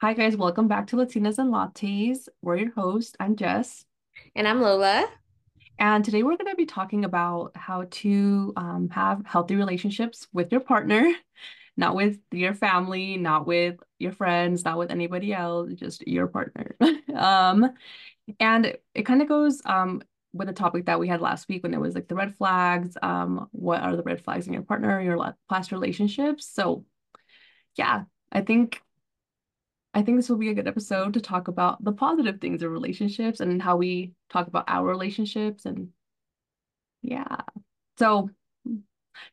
Hi guys, welcome back to Latinas and Lattes. We're your host. I'm Jess, And I'm Paola. and today we're going to be talking about how to um, have healthy relationships with your partner, not with your family, not with your friends, not with anybody else, just your partner. Um, and it kind of goes um with the topic that we had last week when it was like the red flags. Um, what are the red flags in your partner, your past relationships? So yeah, I think. I think this will be a good episode to talk about the positive things of relationships and how we talk about our relationships and yeah. So,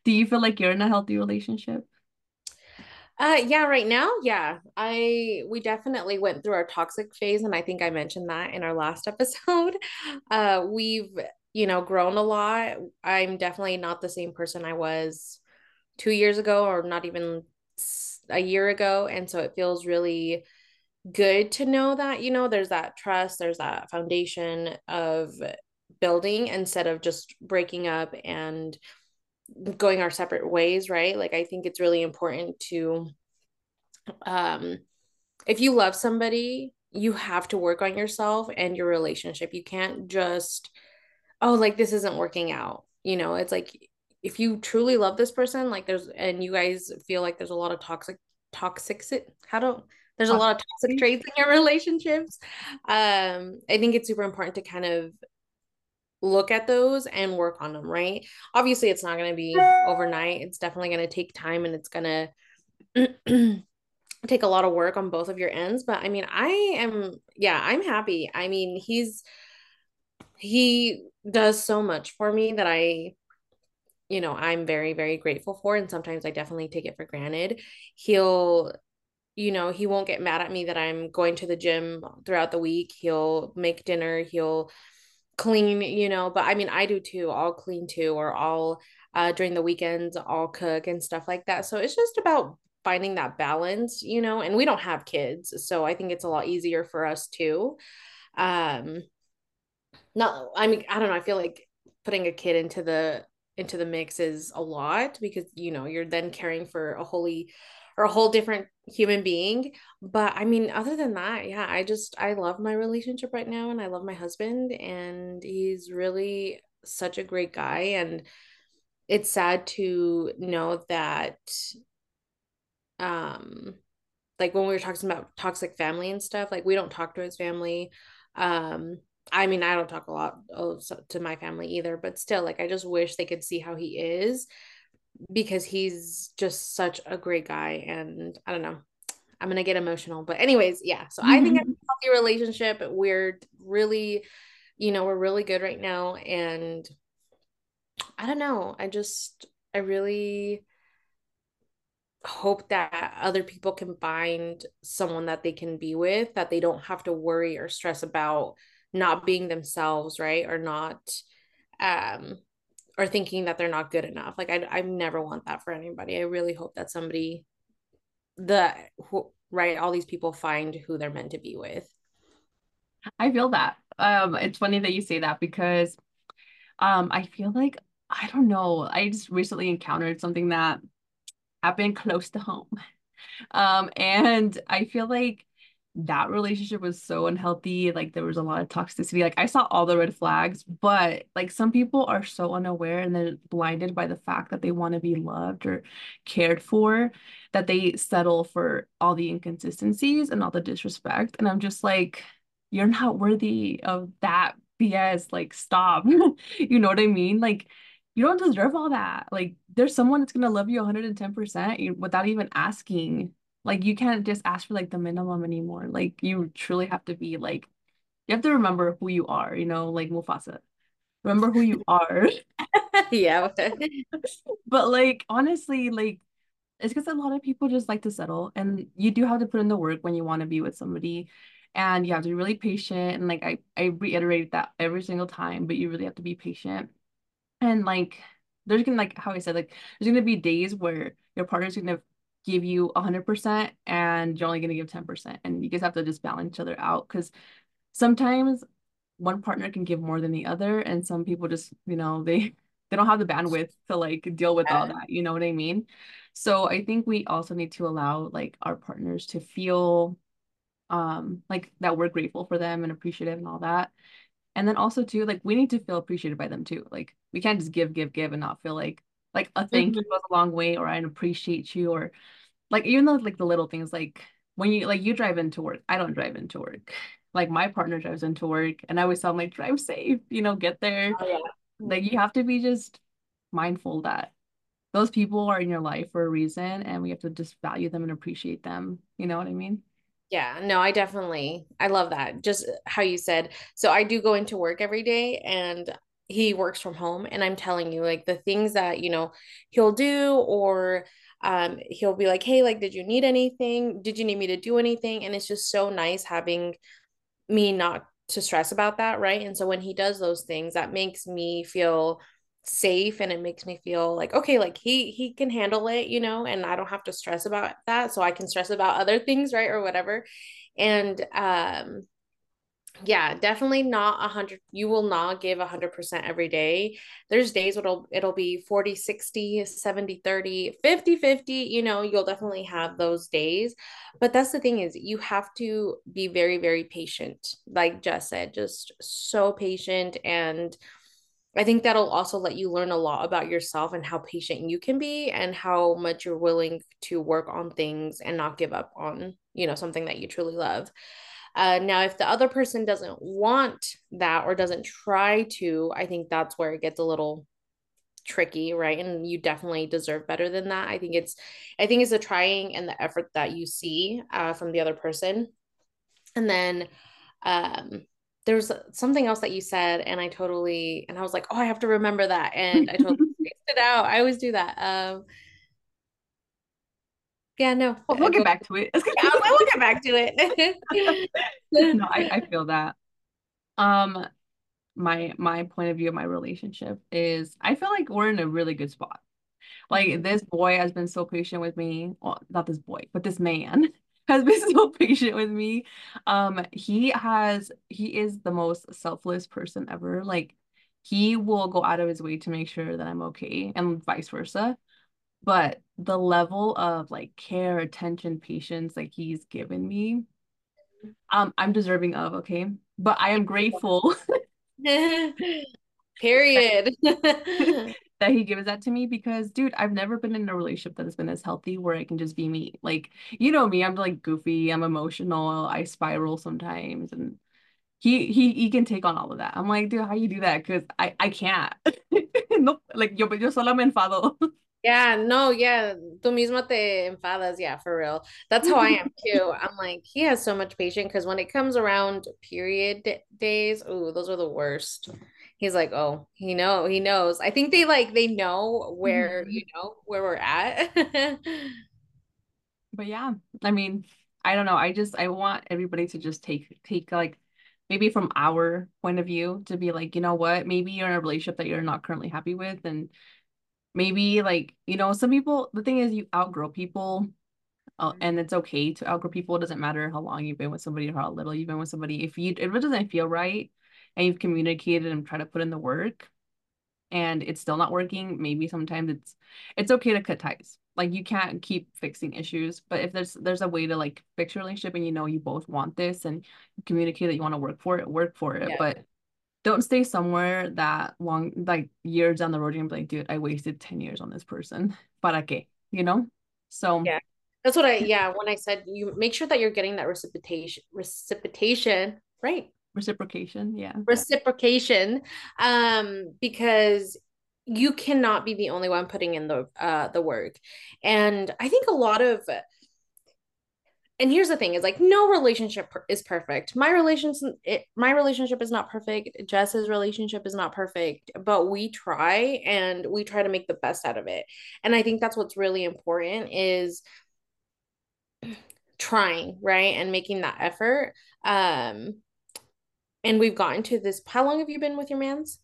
do you feel like you're in a healthy relationship? Uh yeah, right now, yeah. I we definitely went through our toxic phase and I think I mentioned that in our last episode. Uh we've, you know, grown a lot. I'm definitely not the same person I was 2 years ago or not even a year ago, and so it feels really good to know that, you know, there's that trust, there's that foundation of building instead of just breaking up and going our separate ways, right? Like I think it's really important to um if you love somebody, you have to work on yourself and your relationship. You can't just oh, like this isn't working out. You know, it's like if you truly love this person, like there's and you guys feel like there's a lot of toxic toxic how do there's a lot of toxic traits in your relationships. Um, I think it's super important to kind of look at those and work on them, right? Obviously, it's not going to be overnight. It's definitely going to take time and it's going to take a lot of work on both of your ends. But I mean, I am, yeah, I'm happy. I mean, he's, he does so much for me that I, you know, I'm very, very grateful for. And sometimes I definitely take it for granted. He'll, you know, he won't get mad at me that I'm going to the gym throughout the week. He'll make dinner. He'll, clean, you know, but I mean, I do too. I'll clean too, or I'll uh, during the weekends, I'll cook and stuff like that. So it's just about finding that balance, you know, and we don't have kids. So I think it's a lot easier for us too. Um, no, I mean, I don't know. I feel like putting a kid into the into the mix is a lot because you know you're then caring for a wholly or a whole different human being. But I mean, other than that, yeah, I just I love my relationship right now and I love my husband and he's really such a great guy and it's sad to know that um like when we were talking about toxic family and stuff, like we don't talk to his family. Um I mean, I don't talk a lot to my family either, but still like I just wish they could see how he is because he's just such a great guy and I don't know. I'm gonna get emotional. But anyways, yeah. So I think I'm in a healthy relationship. We're really, you know, we're really good right now. And I don't know. I just I really hope that other people can find someone that they can be with, that they don't have to worry or stress about not being themselves, right? Or not um or thinking that they're not good enough. Like I I never want that for anybody. I really hope that somebody the who, right all these people find who they're meant to be with. I feel that. Um, it's funny that you say that because um, I feel like I don't know. I just recently encountered something that happened close to home. Um, and I feel like that relationship was so unhealthy. Like there was a lot of toxicity. Like I saw all the red flags, but like some people are so unaware and they're blinded by the fact that they want to be loved or cared for that they settle for all the inconsistencies and all the disrespect. And I'm just like, you're not worthy of that BS. Like stop. You know what I mean? Like you don't deserve all that. Like there's someone that's gonna love you 110% without even asking like you can't just ask for like the minimum anymore. Like you truly have to be like you have to remember who you are, you know, like Mufasa. Remember who you are. yeah. But like honestly, like it's because a lot of people just like to settle and you do have to put in the work when you want to be with somebody and you have to be really patient and like I I reiterate that every single time, but you really have to be patient. And like there's gonna like how I said, like there's gonna be days where your partner's gonna give you 100% and you're only gonna give 10%. And you guys have to just balance each other out because sometimes one partner can give more than the other, and some people just, you know, they they don't have the bandwidth to like deal with all that, you know what I mean? So I think we also need to allow like our partners to feel um like that we're grateful for them and appreciative and all that and then also too like we need to feel appreciated by them too like we can't just give give give and not feel like like a thank you Mhm. goes a long way or I appreciate you or like even though like the little things like when you like you drive into work I don't drive into work like my partner drives into work and I always tell him like drive safe you know get there Oh, yeah. like you have to be just mindful that those people are in your life for a reason and we have to just value them and appreciate them you know what I mean Yeah, no, I definitely I love that. Just how you said. So I do go into work every day and he works from home and I'm telling you like the things that, you know, he'll do or um he'll be like, "Hey, like did you need anything? Did you need me to do anything?" And it's just so nice having me not to stress about that, right? And so when he does those things, that makes me feel safe and it makes me feel like okay like he he can handle it you know and I don't have to stress about that so I can stress about other things right or whatever and um yeah definitely not a hundred you will not give a hundred percent every day. There's days it'll it'll be 40 60 70 30 50 50 you know you'll definitely have those days. But that's the thing is you have to be very very patient like jess said just so patient. And i think that'll also let you learn a lot about yourself and how patient you can be and how much you're willing to work on things and not give up on you know something that you truly love uh, now, if the other person doesn't want that or doesn't try to, I think that's where it gets a little tricky, right? And you definitely deserve better than that. I think it's, I think it's the trying and the effort that you see uh, from the other person. And then um, there was something else that you said, and I totally, and I was like, oh, I have to remember that, and I totally spaced it out. I always do that. Um, yeah, no, We'll, we'll get back to it. Yeah, I will get back to it. No, I, I feel that. Um, my my point of view of my relationship is I feel like we're in a really good spot. Like Mhm. this boy has been so patient with me. Well, not this boy, but this man has been so patient with me. Um, he has he is the most selfless person ever. Like he will go out of his way to make sure that I'm okay and vice versa. But the level of like care, attention, patience like he's given me, um, I'm deserving of, okay? But I am grateful Period. that he gives that to me because dude I've never been in a relationship that has been as healthy where I can just be me. Like you know me I'm like goofy I'm emotional I spiral sometimes and he he he can take on all of that. I'm like dude how you do that? Because I I can't. No like yo yo sola me enfado Yeah, no, yeah, tú mismo te enfadas, yeah, for real. That's how I am too. I'm like, he has so much patience because when it comes around period d- days, oh, those are the worst. He's like, oh, he know, he knows. I think they like they know where, you Mhm. know, where we're at. but yeah I mean I don't know I just I want everybody to just take take like maybe from our point of view to be like you know what maybe you're in a relationship that you're not currently happy with and maybe like you know some people the thing is you outgrow people uh, and it's okay to outgrow people. It doesn't matter how long you've been with somebody or how little you've been with somebody. If you if it doesn't feel right and you've communicated and try to put in the work and it's still not working maybe sometimes it's it's okay to cut ties. Like you can't keep fixing issues but if there's there's a way to like fix your relationship and you know you both want this and communicate that you want to work for it work for it Yeah. but don't stay somewhere that long, like years down the road, you're be like, dude, I wasted 10 years on this person. ¿Para qué? You know? So Yeah. That's what I, yeah, when I said you make sure that you're getting that reciprocation, reciprocation, right? reciprocation, yeah. Reciprocation, um, because you cannot be the only one putting in the uh the work. And I think a lot of and here's the thing is like no relationship is perfect. My relationship my relationship is not perfect. Jess's relationship is not perfect but we try and we try to make the best out of it. And i think that's what's really important is trying right and making that effort. Um and we've gotten to this how long have you been with your man's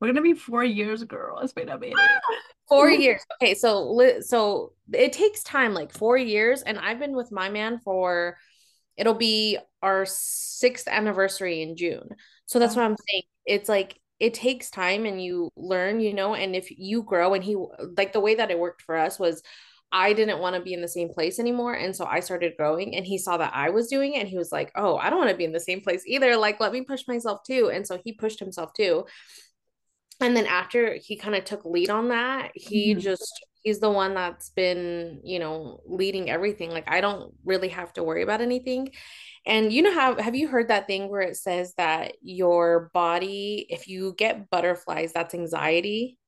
We're gonna be four years, girl. It's been a minute. Four years. Okay, so so it takes time, like four years, and I've been with my man for it'll be our sixth anniversary in June. So that's Oh, what I'm saying. It's like it takes time and you learn, you know, and if you grow and he like the way that it worked for us was I didn't want to be in the same place anymore. And so I started growing and he saw that I was doing it and he was like, Oh, I don't want to be in the same place either. Like, let me push myself too. And so he pushed himself too. And then after he kind of took lead on that, he Mhm. just, he's the one that's been, you know, leading everything. Like, I don't really have to worry about anything. And you know how, have you heard that thing where it says that your body, if you get butterflies, that's anxiety?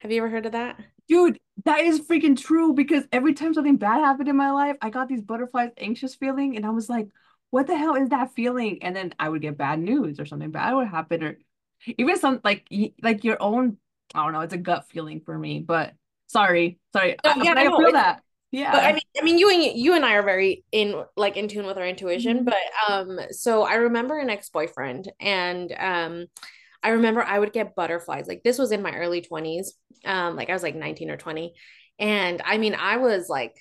Have you ever heard of that? Dude, that is freaking true because every time something bad happened in my life, I got these butterflies anxious feeling and I was like, what the hell is that feeling? And then I would get bad news or something bad would happen or even some like like your own, I don't know, it's a gut feeling for me, but sorry, sorry, No, I, yeah, I I feel that. But I mean, I mean, you and you and I are very in like in tune with our intuition. Mhm. But um, so I remember an ex-boyfriend, and um, I remember I would get butterflies. Like this was in my early 20s. Um, like I was like 19 or 20. And I mean, I was like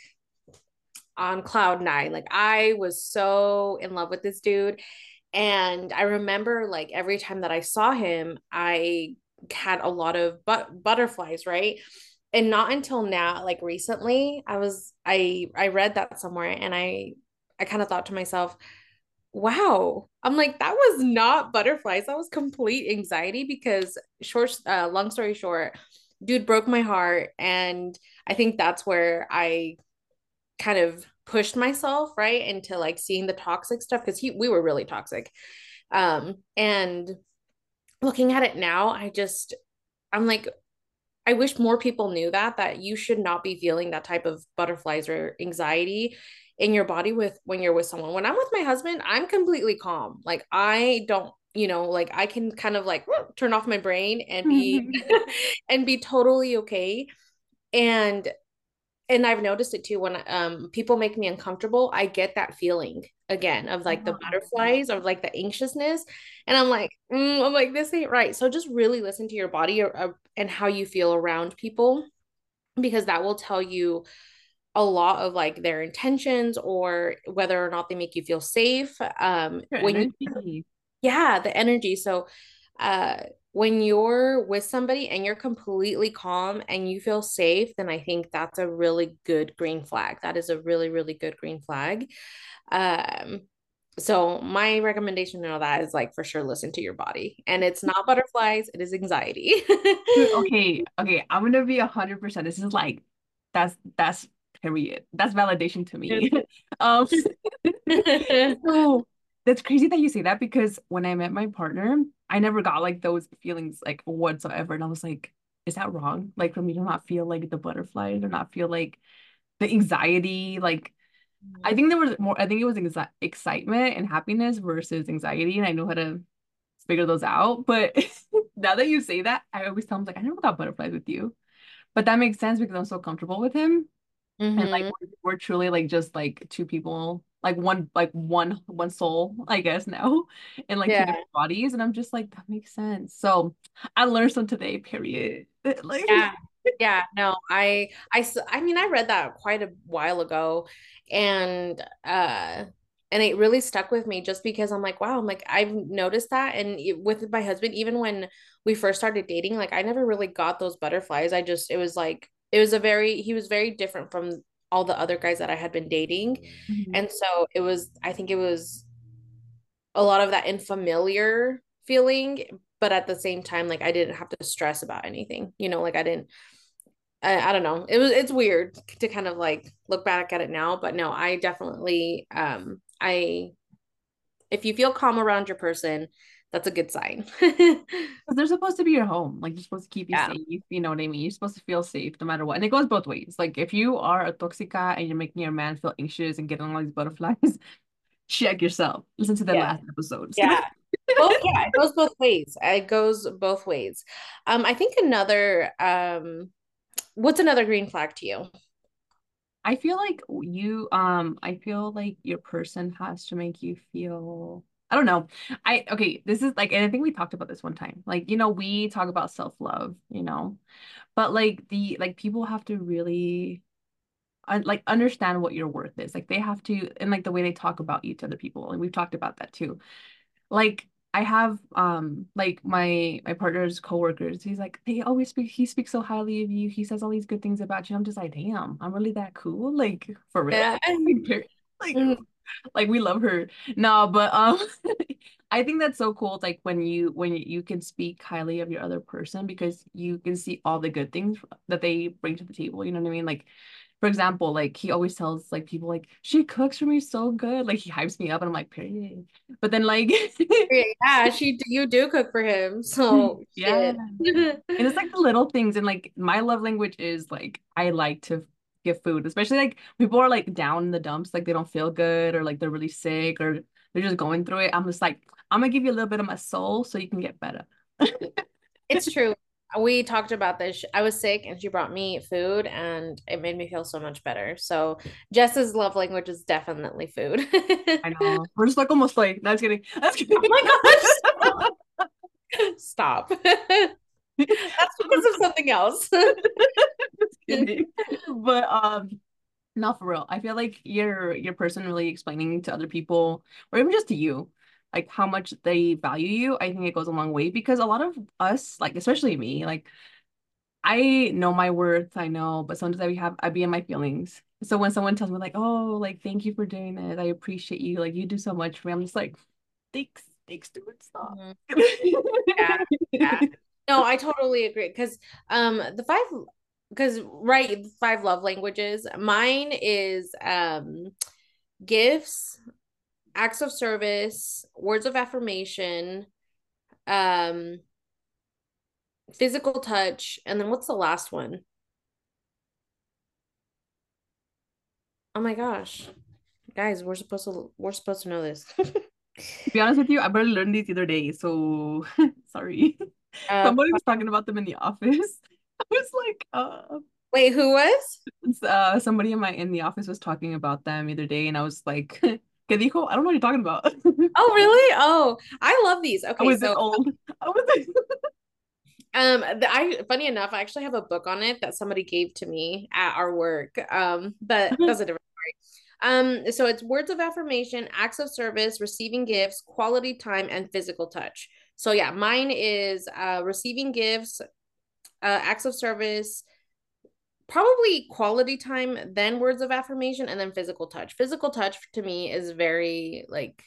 on cloud nine. Like I was so in love with this dude. And I remember like every time that I saw him, I had a lot of but butterflies, right? And not until now, like recently, I was I I read that somewhere and I I kind of thought to myself, wow. I'm like, that was not butterflies. That was complete anxiety because short uh long story short, dude broke my heart. And I think that's where I kind of pushed myself right into like seeing the toxic stuff because he we were really toxic. Um and looking at it now i just i'm like i wish more people knew that that you should not be feeling that type of butterflies or anxiety in your body with when you're with someone. When i'm with my husband i'm completely calm. Like i don't you know like i can kind of like turn off my brain and be and be totally okay. And and I've noticed it too when um people make me uncomfortable, I get that feeling again of like the Uh-huh. butterflies of like the anxiousness, and I'm like, mm, I'm like this ain't right. So just really listen to your body or, uh, and how you feel around people because that will tell you a lot of like their intentions or whether or not they make you feel safe. Um, when you yeah, the energy. So, uh, when you're with somebody and you're completely calm and you feel safe, then I think that's a really good green flag. That is a really, really good green flag. Um, so my recommendation know that is like for sure listen to your body. And it's not butterflies, it is anxiety. Okay, okay, I'm gonna be a hundred percent. This is like that's that's period. That's validation to me. Um, so that's crazy that you say that because when I met my partner, I never got like those feelings like whatsoever. And I was like, is that wrong? Like for me to not feel like the butterflies or not feel like the anxiety, like I think there was more, I think it was exi excitement and happiness versus anxiety, and I know how to figure those out. But now that you say that, I always tell him like I never got butterflies with you. But that makes sense because I'm so comfortable with him. And like hmm we're, we're truly like just like two people, like one like one one soul, I guess now, in like two Yeah. different bodies. And I'm just like, that makes sense. So I learned some today, period. Like Yeah. Yeah, no, i i i mean I read that quite a while ago and uh and it really stuck with me just because I'm like, wow, I'm like I've noticed that and it- with my husband even when we first started dating, like I never really got those butterflies. I just it was like it was a very he was very different from all the other guys that I had been dating. Mhm. And so it was I think it was a lot of that unfamiliar feeling, but at the same time like I didn't have to stress about anything. You know, like I didn't I, I don't know. It was it's weird to kind of like look back at it now, but no, I definitely um I if you feel calm around your person, that's a good sign. they're supposed to be your home. Like, you're supposed to keep you Yeah. safe. You know what I mean? You're supposed to feel safe no matter what. And it goes both ways. Like, if you are a toxica and you're making your man feel anxious and getting all these butterflies, check yourself. Listen to the Yeah. last episode. Yeah. Both yeah, it goes both ways. It goes both ways. Um I think another um what's another green flag to you? I feel like you, um, I feel like your person has to make you feel, I don't know. I, okay, this is like, and I think we talked about this one time. Like, you know, we talk about self-love, you know, but like the, like people have to really like understand what your worth is. Like they have to, and like the way they talk about you to other people. And we've talked about that too. Like I have um like my my partner's coworkers. He's like they always speak. He speaks so highly of you. He says all these good things about you. I'm just like, damn, I'm really that cool. Like for real. Yeah. Like, like we love her. No, but um, I think that's so cool. Like when you when you can speak highly of your other person because you can see all the good things that they bring to the table. You know what I mean? Like for example, like he always tells like people like she cooks for me so good. Like he hypes me up and I'm like, period. But then like yeah, she you do cook for him. So yeah. and it's like the little things and like my love language is like I like to give food, especially like people are like down in the dumps, like they don't feel good or like they're really sick or they're just going through it. I'm just like, I'm gonna give you a little bit of my soul so you can get better. it's true we talked about this. I was sick and she brought me food and it made me feel so much better. So Jess's love language is definitely food. I know. We're just like almost like, that's kidding. That's kidding. Oh my gosh. Stop. That's because of something else. but um not for real. I feel like you're you're personally explaining to other people or even just to you like how much they value you, I think it goes a long way because a lot of us, like especially me, like I know my worth, I know, but sometimes I have I be in my feelings. So when someone tells me like, "Oh, like thank you for doing it. I appreciate you. Like you do so much for me." I'm just like, "Thanks, thanks, dude. Stop." Mm-hmm. yeah, yeah. No, I totally agree because um the five because right five love languages mine is um gifts acts of service, words of affirmation, um, physical touch, and then what's the last one? Oh my gosh. Guys, we're supposed to we're supposed to know this. to be honest with you, I barely learned these the other day, so sorry. Uh, Somebody was talking about them in the office. I was like, uh Wait, who was? Uh, somebody in my in the office was talking about them the other day, and I was like, ¿Qué dijo? I don't know what you're talking about. oh, really? Oh, I love these. Okay, I was so old. I was um the, i funny enough i actually have a book on it that somebody gave to me at our work um but that's a different story um so it's words of affirmation acts of service receiving gifts quality time and physical touch so yeah mine is uh receiving gifts uh acts of service probably quality time, then words of affirmation, and then physical touch. Physical touch to me is very like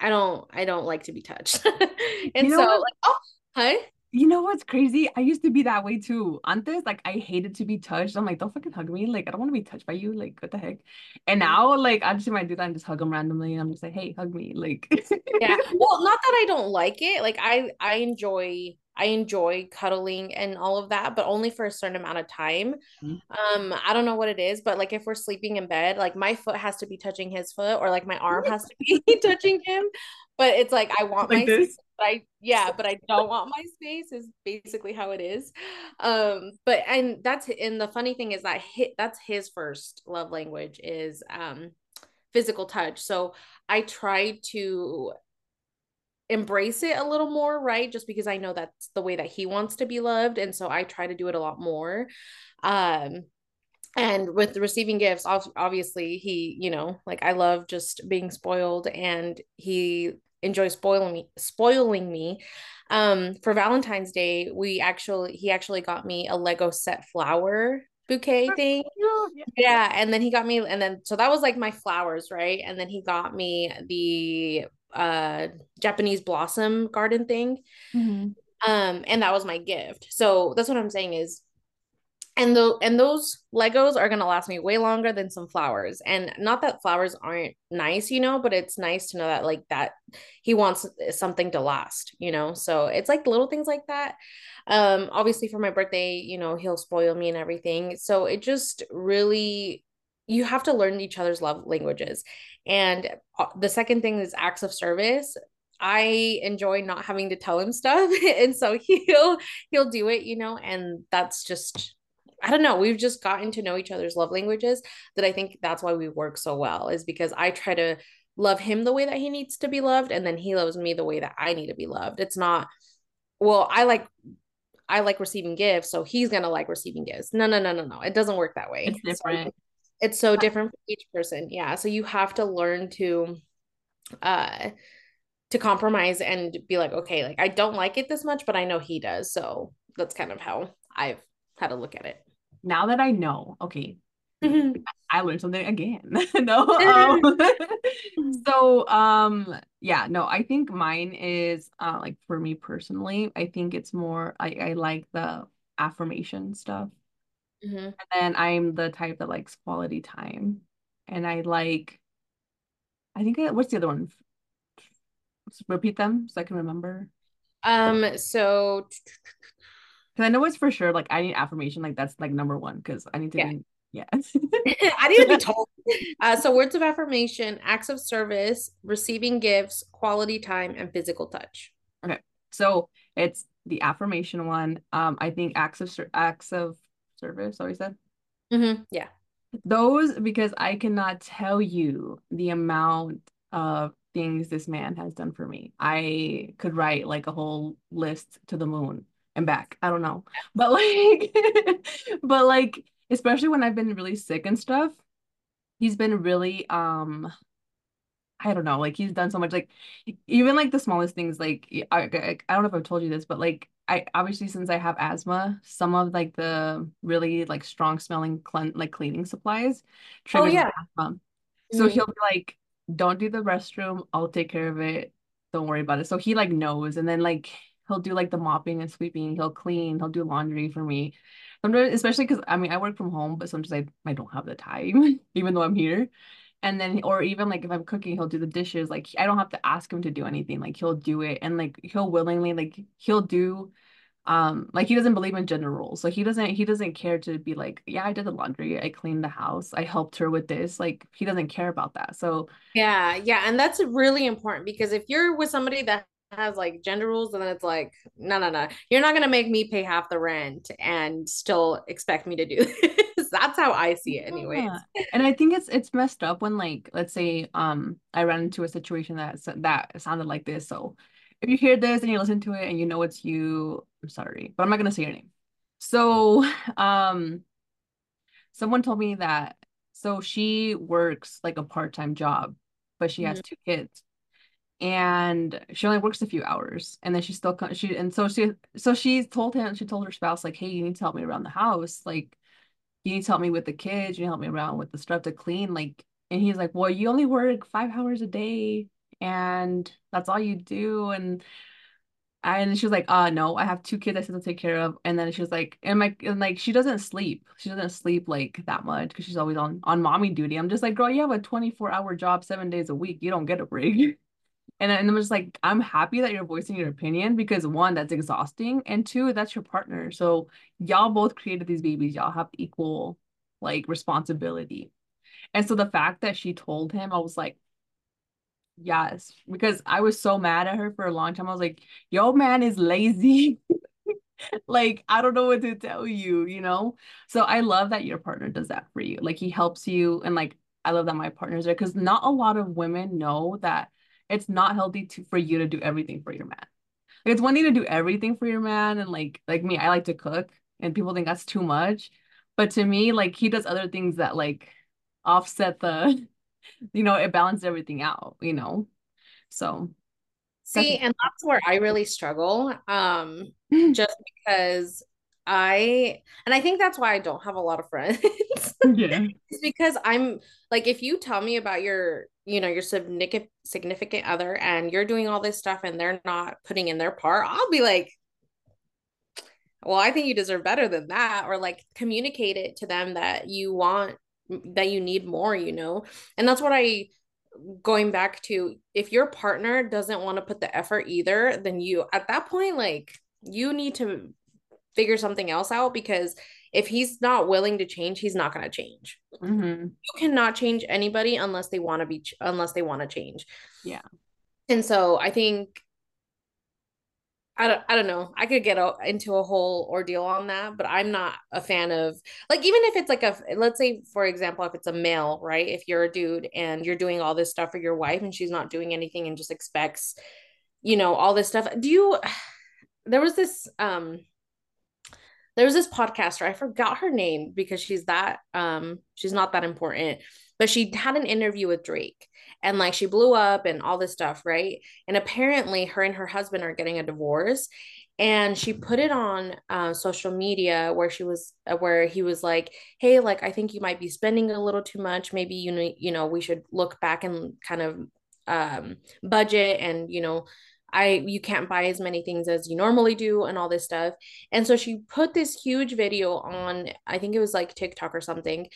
I don't I don't like to be touched. and you know so like, oh hi. You know what's crazy? I used to be that way too. Antes, like I hated to be touched. I'm like, don't fucking hug me. Like, I don't want to be touched by you. Like, what the heck? And now, like, I just might do that and just hug them randomly. And I'm just like, hey, hug me. Like, yeah. Well, not that I don't like it. Like, I I enjoy I enjoy cuddling and all of that, but only for a certain amount of time. Mm-hmm. Um, I don't know what it is, but like if we're sleeping in bed, like my foot has to be touching his foot, or like my arm has to be touching him. But it's like I want like my this? I yeah, but I don't want my space is basically how it is. Um, but and that's and the funny thing is that hit that's his first love language is um physical touch. So I try to embrace it a little more, right? Just because I know that's the way that he wants to be loved. And so I try to do it a lot more. Um, and with receiving gifts, obviously, he, you know, like I love just being spoiled and he enjoys spoiling me, spoiling me. Um, for Valentine's Day, we actually, he actually got me a Lego set flower bouquet thing. Yeah. And then he got me, and then so that was like my flowers, right? And then he got me the uh Japanese blossom garden thing. Mm-hmm. Um, and that was my gift. So that's what I'm saying is and the and those Legos are gonna last me way longer than some flowers. And not that flowers aren't nice, you know, but it's nice to know that like that he wants something to last, you know. So it's like little things like that. Um, obviously for my birthday, you know, he'll spoil me and everything. So it just really you have to learn each other's love languages. And uh, the second thing is acts of service. I enjoy not having to tell him stuff. and so he'll he'll do it, you know, and that's just I don't know, we've just gotten to know each other's love languages that I think that's why we work so well is because I try to love him the way that he needs to be loved and then he loves me the way that I need to be loved. It's not well, I like I like receiving gifts, so he's gonna like receiving gifts. No, no, no, no, no. It doesn't work that way. It's different. So it's so different for each person yeah so you have to learn to uh to compromise and be like, okay, like I don't like it this much, but I know he does. So that's kind of how I've had to look at it. Now that I know, okay, mm-hmm. I learned something again. no. Um, so um yeah, no, I think mine is uh like for me personally, I think it's more I, I like the affirmation stuff. Mm-hmm. And then I'm the type that likes quality time. And I like I think I, what's the other one? repeat them so I can remember. Um, so because I know it's for sure like I need affirmation, like that's like number one because I need to yeah. be yeah. I need to be told. Uh, so words of affirmation, acts of service, receiving gifts, quality time, and physical touch. Okay. So it's the affirmation one. Um, I think acts of acts of service, always said. Mm-hmm. Yeah. Those because I cannot tell you the amount of things this man has done for me. I could write like a whole list to the moon and back. I don't know. But like but like especially when I've been really sick and stuff, he's been really um I don't know, like he's done so much like even like the smallest things like I, I, I don't know if I've told you this, but like I obviously since I have asthma, some of like the really like strong smelling clean like cleaning supplies triggers oh, yeah. asthma. So mm-hmm. he'll be like don't do the restroom. I'll take care of it. Don't worry about it. So he like knows. And then like he'll do like the mopping and sweeping. He'll clean. He'll do laundry for me. Sometimes, especially because I mean I work from home, but sometimes I, I don't have the time, even though I'm here. And then or even like if I'm cooking, he'll do the dishes. Like I don't have to ask him to do anything. Like he'll do it and like he'll willingly like he'll do um like he doesn't believe in gender roles so he doesn't he doesn't care to be like yeah i did the laundry i cleaned the house i helped her with this like he doesn't care about that so yeah yeah and that's really important because if you're with somebody that has like gender rules and then it's like no no no you're not going to make me pay half the rent and still expect me to do this that's how i see it anyways yeah. and i think it's it's messed up when like let's say um i ran into a situation that that sounded like this so if you hear this and you listen to it and you know it's you, I'm sorry, but I'm not gonna say your name. So, um, someone told me that so she works like a part-time job, but she mm-hmm. has two kids, and she only works a few hours, and then she still she and so she so she told him she told her spouse like, hey, you need to help me around the house, like you need to help me with the kids, you need to help me around with the stuff to clean, like, and he's like, well, you only work five hours a day and that's all you do and and she was like, uh no, I have two kids I still to take care of. And then she was like, and my and like she doesn't sleep. She doesn't sleep like that much because she's always on on mommy duty. I'm just like, girl, you have a 24 hour job seven days a week. You don't get a break. And, and I'm just like, I'm happy that you're voicing your opinion because one, that's exhausting, and two, that's your partner. So y'all both created these babies. Y'all have equal like responsibility. And so the fact that she told him, I was like, Yes, because I was so mad at her for a long time. I was like, yo, man is lazy. like, I don't know what to tell you, you know? So I love that your partner does that for you. Like, he helps you. And like, I love that my partner's there because not a lot of women know that it's not healthy to for you to do everything for your man. Like, it's one thing to do everything for your man. And like, like me, I like to cook and people think that's too much. But to me, like, he does other things that like offset the you know, it balances everything out, you know. So see, and that's where I really struggle. Um, just because I and I think that's why I don't have a lot of friends. yeah. It's because I'm like if you tell me about your, you know, your significant significant other and you're doing all this stuff and they're not putting in their part, I'll be like well, I think you deserve better than that or like communicate it to them that you want that you need more, you know? And that's what I going back to if your partner doesn't want to put the effort either, then you at that point like you need to figure something else out because if he's not willing to change, he's not going to change. Mm-hmm. You cannot change anybody unless they want to be unless they want to change. Yeah. And so I think I don't, I don't know. I could get a, into a whole ordeal on that, but I'm not a fan of like even if it's like a let's say for example if it's a male, right? If you're a dude and you're doing all this stuff for your wife and she's not doing anything and just expects you know all this stuff. Do you there was this um there's this podcaster i forgot her name because she's that um she's not that important but she had an interview with drake and like she blew up and all this stuff right? And apparently her and her husband are getting a divorce and she put it on uh, social media where she was uh, where he was like hey like i think you might be spending a little too much. Maybe you know you know we should look back and kind of um budget and you know I you can't buy as many things as you normally do and all this stuff. And so she put this huge video on I think it was like TikTok or something.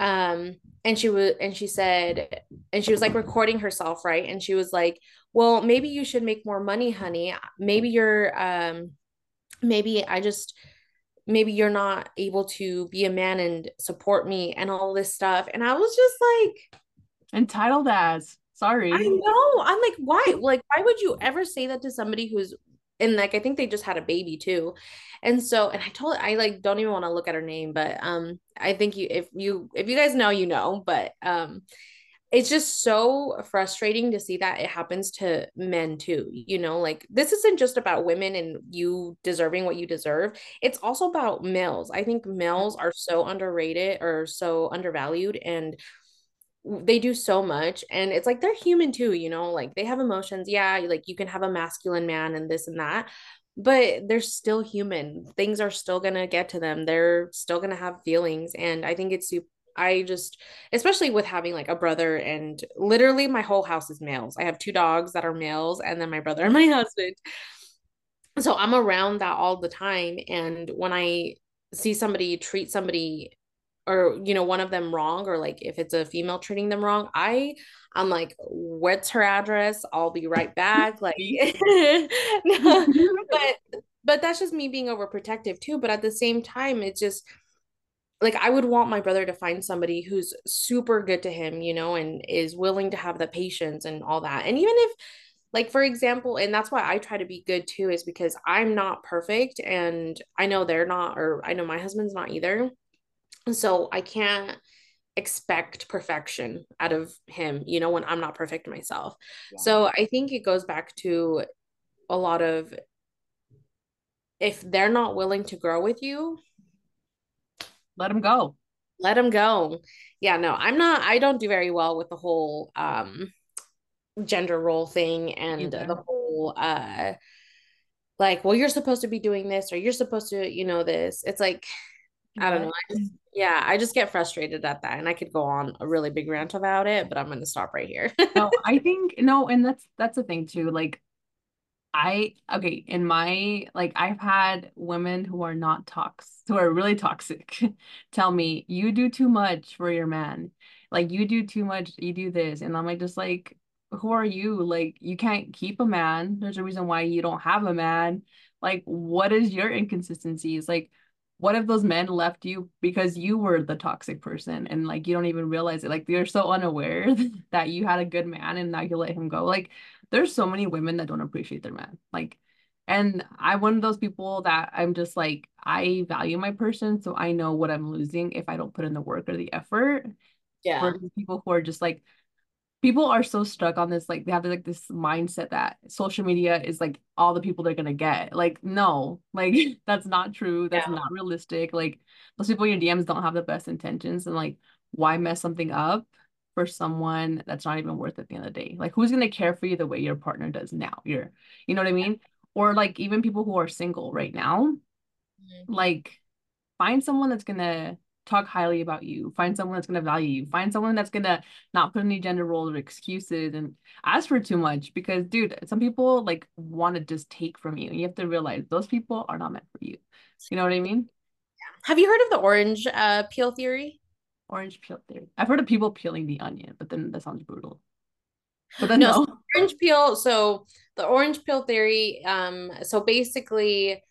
Um and she was and she said and she was like recording herself, right? And she was like, "Well, maybe you should make more money, honey. Maybe you're um maybe I just maybe you're not able to be a man and support me and all this stuff." And I was just like entitled as Sorry. I know. I'm like, why? Like, why would you ever say that to somebody who's and like I think they just had a baby too. And so and I told I like don't even want to look at her name, but um I think you if you if you guys know, you know, but um it's just so frustrating to see that it happens to men too. You know, like this isn't just about women and you deserving what you deserve. It's also about males. I think males are so underrated or so undervalued and they do so much and it's like they're human too you know like they have emotions yeah like you can have a masculine man and this and that but they're still human things are still going to get to them they're still going to have feelings and i think it's super I just, especially with having like a brother and literally my whole house is males. I have two dogs that are males and then my brother and my husband. So I'm around that all the time. And when I see somebody treat somebody or you know one of them wrong or like if it's a female treating them wrong i i'm like what's her address? I'll be right back like no, but but that's just me being overprotective too but at the same time it's just like i would want my brother to find somebody who's super good to him you know and is willing to have the patience and all that and even if like for example and that's why i try to be good too is because i'm not perfect and i know they're not or i know my husband's not either so I can't expect perfection out of him, you know, when I'm not perfect myself. Yeah. So I think it goes back to a lot of if they're not willing to grow with you, let them go. Let them go. Yeah, no, I'm not I don't do very well with the whole um gender role thing and Either. the whole uh like well you're supposed to be doing this or you're supposed to you know this it's like I don't know. I just, yeah, I just get frustrated at that. And I could go on a really big rant about it, but I'm gonna stop right here. no, I think no, and that's that's the thing too. Like I okay, in my like I've had women who are not toxic who are really toxic tell me, you do too much for your man. Like you do too much, you do this. And I'm like just like, who are you? Like you can't keep a man. There's a reason why you don't have a man. Like, what is your inconsistencies? Like what if those men left you because you were the toxic person and like you don't even realize it? Like you're so unaware that you had a good man and now you let him go. Like there's so many women that don't appreciate their man. Like and i'm one of those people that i'm just like i value my person so i know what i'm losing if i don't put in the work or the effort yeah. for people who are just like people are so stuck on this like they have like this mindset that social media is like all the people they're gonna get. Like no like that's not true. That's yeah. not realistic. Like those people in your dms don't have the best intentions and like why mess something up for someone that's not even worth it at the end of the day? Like who's gonna care for you the way your partner does now? You're you know what i mean? Or like even people who are single right now mm-hmm. like find someone that's gonna talk highly about you. Find someone that's going to value you. Find someone that's going to not put any gender roles or excuses and ask for too much because dude some people like want to just take from you. And you have to realize those people are not meant for you. You know what i mean? Have you heard of the orange uh, peel theory? Orange peel theory. I've heard of people peeling the onion but then that sounds brutal. But then no, no. So orange peel so the orange peel theory um so basically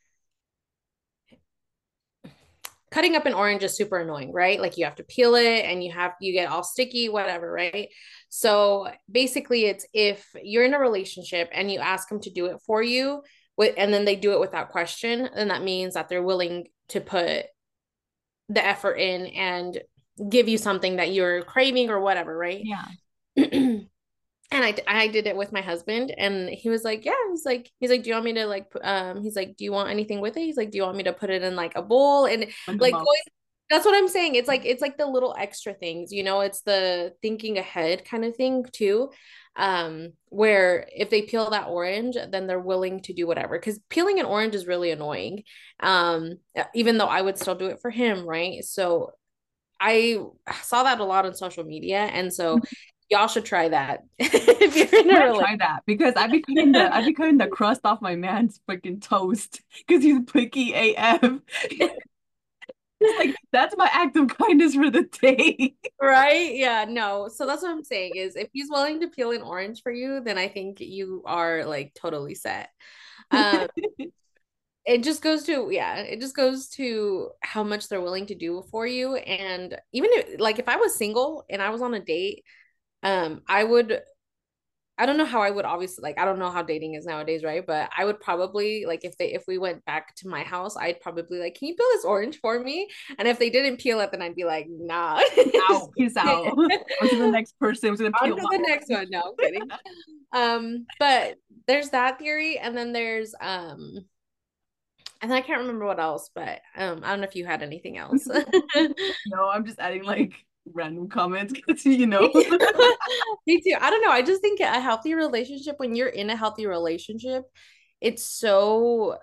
cutting up an orange is super annoying, right? Like you have to peel it and you have you get all sticky, whatever, right? So basically it's if you're in a relationship and you ask them to do it for you with and then they do it without question, then that means that they're willing to put the effort in and give you something that you're craving or whatever, right? Yeah. and I, I did it with my husband and he was like yeah he's like he's like do you want me to like um he's like do you want anything with it? He's like do you want me to put it in like a bowl? And like going, that's what i'm saying it's like it's like the little extra things you know it's the thinking ahead kind of thing too um where if they peel that orange then they're willing to do whatever because peeling an orange is really annoying um even though i would still do it for him right? So I saw that a lot on social media, and so y'all should try that if you're in a. Try that because I'd be cutting the I'd be cutting the crust off my man's freaking toast because he's picky AF. like that's my act of kindness for the day. right? Yeah, no. So that's what I'm saying is if he's willing to peel an orange for you, then I think you are like totally set. Um it just goes to yeah it just goes to how much they're willing to do for you and even if like if i was single and i was on a date um i would i don't know how i would obviously like i don't know how dating is nowadays right? But i would probably like if they if we went back to my house i'd probably like can you peel this orange for me? And if they didn't peel it then i'd be like nah out peace out. on to the next person who's gonna peel on to the next one. No I'm kidding. Um but there's that theory and then there's um and I can't remember what else, but um, I don't know if you had anything else. no, I'm just adding like random comments because you know. Me too. I don't know. I just think a healthy relationship, when you're in a healthy relationship, it's so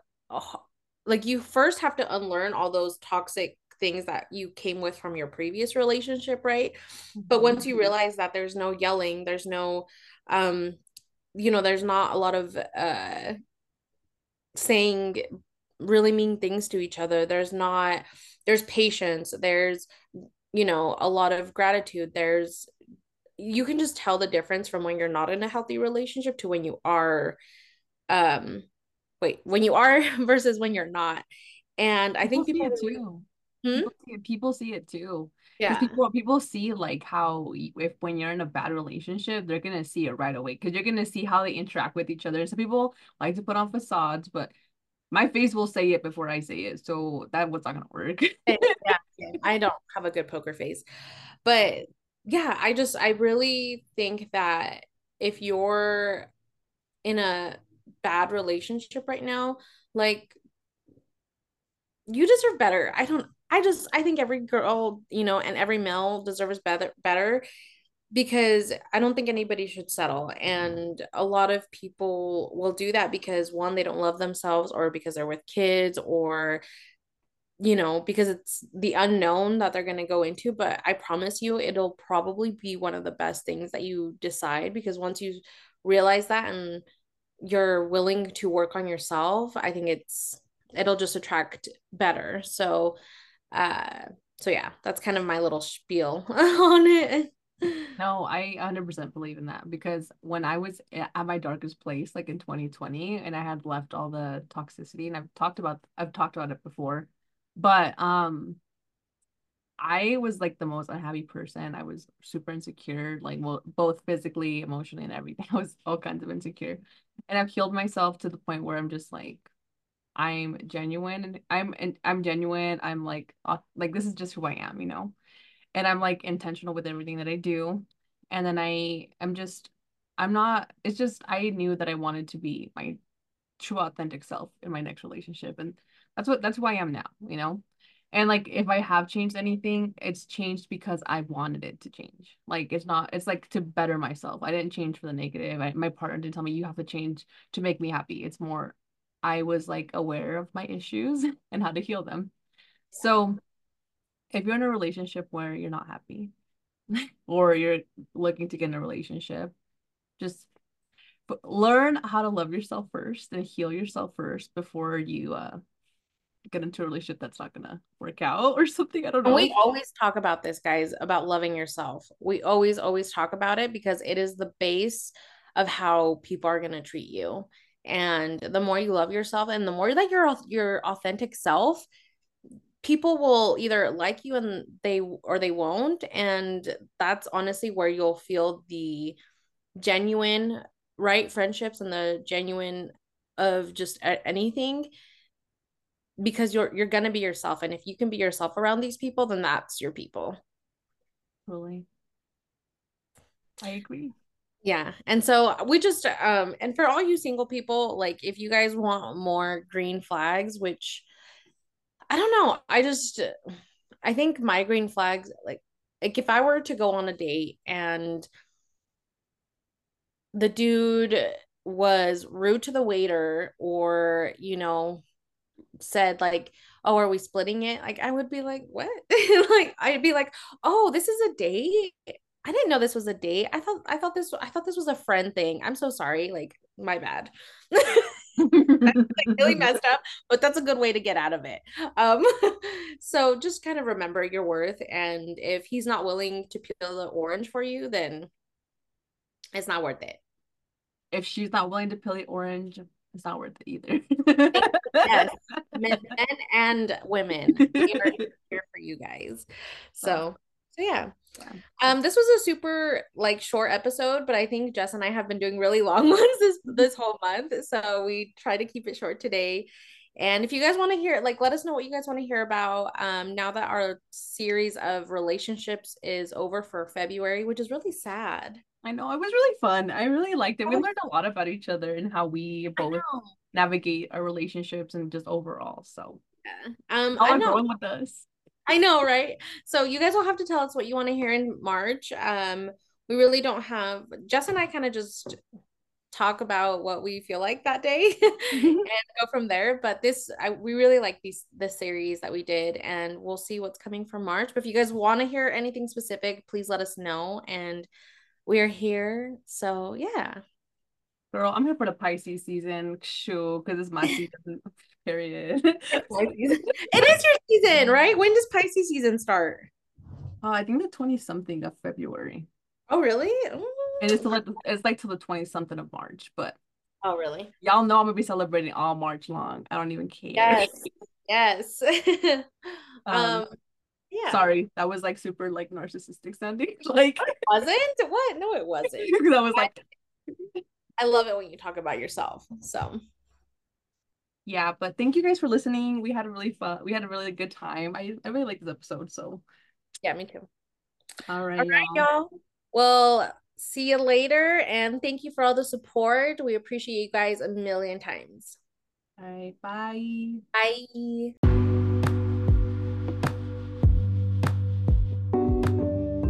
like you first have to unlearn all those toxic things that you came with from your previous relationship, right? But once you mm-hmm. realize that there's no yelling, there's no um you know, there's not a lot of uh saying really mean things to each other there's not there's patience there's you know a lot of gratitude there's you can just tell the difference from when you're not in a healthy relationship to when you are um wait when you are versus when you're not and i think people, see it too hmm? people, see it, people see it too yeah people people see like how if when you're in a bad relationship they're gonna see it right away because you're gonna see how they interact with each other so people like to put on facades but my face will say it before I say it. So that was not gonna work. yeah, I don't have a good poker face. But yeah, I just I really think that if you're in a bad relationship right now, like you deserve better. I don't I just I think every girl, you know, and every male deserves better better because I don't think anybody should settle. And a lot of people will do that because one, they don't love themselves or because they're with kids or you know, because it's the unknown that they're going to go into. But I promise you, it'll probably be one of the best things that you decide because once you realize that and you're willing to work on yourself, I think it's, it'll just attract better. So, uh, so yeah, that's kind of my little spiel on it. No, I 100% believe in that because when I was at my darkest place, like in 2020, and I had left all the toxicity, and I've talked about I've talked about it before, but um, I was like the most unhappy person. I was super insecure, like well, both physically, emotionally, and everything. I was all kinds of insecure, and I've healed myself to the point where I'm just like, I'm genuine, and I'm and I'm genuine. I'm like, like this is just who I am, you know and I'm like intentional with everything that I do. And then I am just I'm not it's just I knew that I wanted to be my true authentic self in my next relationship and that's what that's who I am now, you know? And like if I have changed anything, it's changed because I wanted it to change. Like it's not it's like to better myself. I didn't change for the negative. I, my partner didn't tell me you have to change to make me happy. It's more I was like aware of my issues and how to heal them. So if you're in a relationship where you're not happy or you're looking to get in a relationship, just learn how to love yourself first and heal yourself first before you uh get into a relationship that's not gonna work out or something. I don't know. We always talk about this, guys, about loving yourself. We always, always talk about it because it is the base of how people are gonna treat you. And the more you love yourself and the more that you're your authentic self, people will either like you and they or they won't and that's honestly where you'll feel the genuine right friendships and the genuine of just anything because you're you're going to be yourself and if you can be yourself around these people then that's your people really i agree Yeah. And so we just um and for all you single people, like if you guys want more green flags, which I don't know, I just I think my green flags like like if I were to go on a date and the dude was rude to the waiter or you know said like oh are we splitting it? Like i would be like what? Like i'd be like oh this is a date? I didn't know this was a date. I thought i thought this i thought this was a friend thing. I'm so sorry. Like my bad. Like really messed up but that's a good way to get out of it. Um so just kind of remember your worth and if he's not willing to peel the orange for you then it's not worth it. If she's not willing to peel the orange, it's not worth it either. yes, men, men and women, we are here for you guys. So, so yeah. yeah. Um, this was a super like short episode, but I think Jess and I have been doing really long ones this this whole month. So we try to keep it short today. And if you guys want to hear, like, let us know what you guys want to hear about. Um, now that our series of relationships is over for February, which is really sad. I know it was really fun. I really liked it. We learned a lot about each other and how we both navigate our relationships and just overall. So yeah, um, I know. with us. I know, right? So you guys will have to tell us what you want to hear in March. Um, we really don't have. Jess and I kind of just talk about what we feel like that day and go from there. But this, I we really like these this series that we did, and we'll see what's coming for March. But if you guys want to hear anything specific, please let us know and we're here. So yeah. Girl, I'm here for the Pisces season. Sure, because it's my season. Period. it is your season, right? When does Pisces season start? Uh, I think the 20 something of February. Oh, really? And it's like it's like till the 20 something of March, but oh really? Y'all know I'm gonna be celebrating all March long. I don't even care. Yes. Yes. um, um yeah. Sorry, that was like super like narcissistic sounding. Like it wasn't what? No, it wasn't. that was like I love it when you talk about yourself. So yeah, but thank you guys for listening. We had a really fun we had a really good time. I, I really like this episode. So yeah, me too. All right, all right, y'all. y'all. Well, see you later and thank you for all the support. We appreciate you guys a million times. All right, bye. Bye.